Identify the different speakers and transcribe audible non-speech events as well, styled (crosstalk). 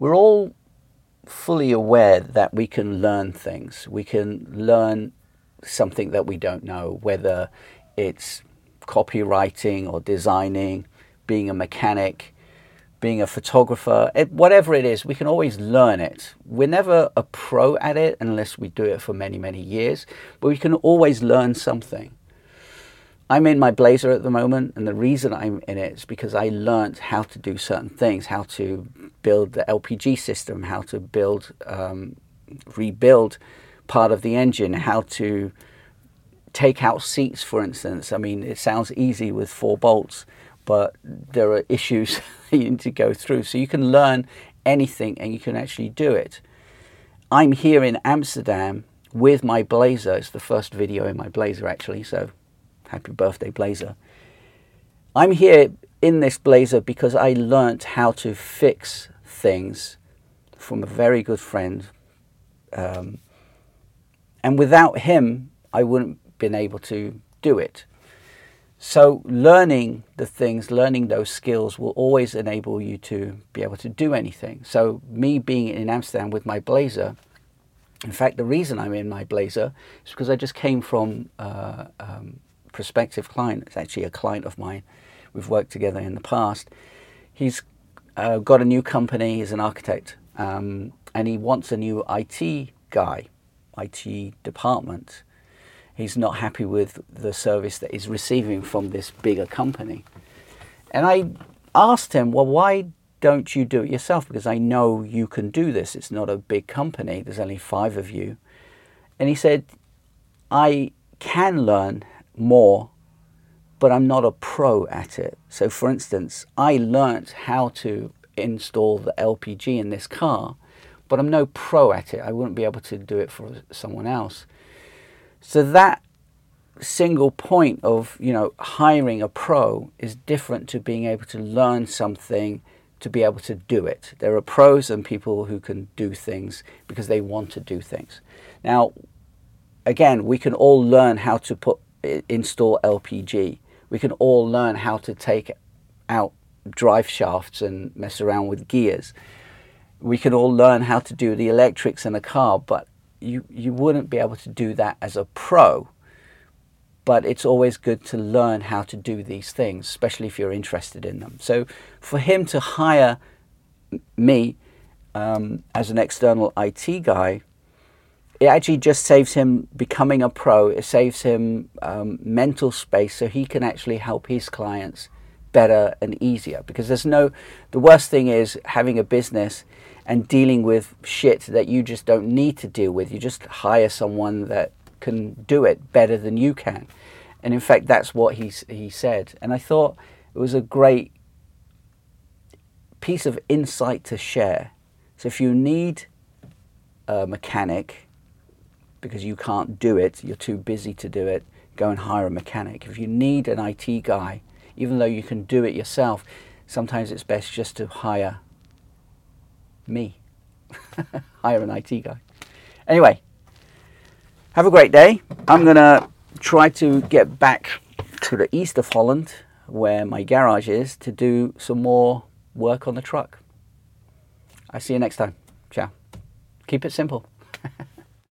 Speaker 1: we're all fully aware that we can learn things. We can learn something that we don't know, whether it's copywriting or designing, being a mechanic, being a photographer, it, whatever it is, we can always learn it. We're never a pro at it unless we do it for many, many years, but we can always learn something. I'm in my blazer at the moment, and the reason I'm in it is because I learned how to do certain things, how to build the LPG system, how to build, um, rebuild part of the engine, how to take out seats, for instance. I mean, it sounds easy with four bolts, but there are issues (laughs) you need to go through. So you can learn anything and you can actually do it. I'm here in Amsterdam with my blazer. It's the first video in my blazer, actually. So happy birthday, blazer. I'm here in this blazer because I learnt how to fix things from a very good friend. Um, and without him, I wouldn't have been able to do it. So learning the things, learning those skills will always enable you to be able to do anything. So me being in Amsterdam with my blazer, in fact, the reason I'm in my blazer is because I just came from uh, um, prospective client. It's actually a client of mine. We've worked together in the past. He's uh, got a new company. He's an architect, um, and he wants a new IT guy, IT department he's not happy with the service that he's receiving from this bigger company. And I asked him, well, why don't you do it yourself? Because I know you can do this. It's not a big company, there's only five of you. And he said, I can learn more, but I'm not a pro at it. So, for instance, I learnt how to install the LPG in this car, but I'm no pro at it. I wouldn't be able to do it for someone else. So that single point of you know hiring a pro is different to being able to learn something to be able to do it. There are pros and people who can do things because they want to do things. Now, again, we can all learn how to put install LPG. We can all learn how to take out drive shafts and mess around with gears. We can all learn how to do the electrics in a car, but you, you wouldn't be able to do that as a pro. But it's always good to learn how to do these things, especially if you're interested in them. So for him to hire me um, as an external IT guy, it actually just saves him becoming a pro. It saves him um, mental space so he can actually help his clients better and easier. Because there's no, the worst thing is having a business and dealing with shit that you just don't need to deal with. You just hire someone that can do it better than you can. And in fact, that's what he, he said. And I thought it was a great piece of insight to share. So if you need a mechanic because you can't do it, you're too busy to do it, go and hire a mechanic. If you need an IT guy, even though you can do it yourself, sometimes it's best just to hire me. (laughs) Hire an IT guy. Anyway, have a great day. I'm going to try to get back to the east of Holland, where my garage is, to do some more work on the truck. I see you next time. Ciao. Keep it simple.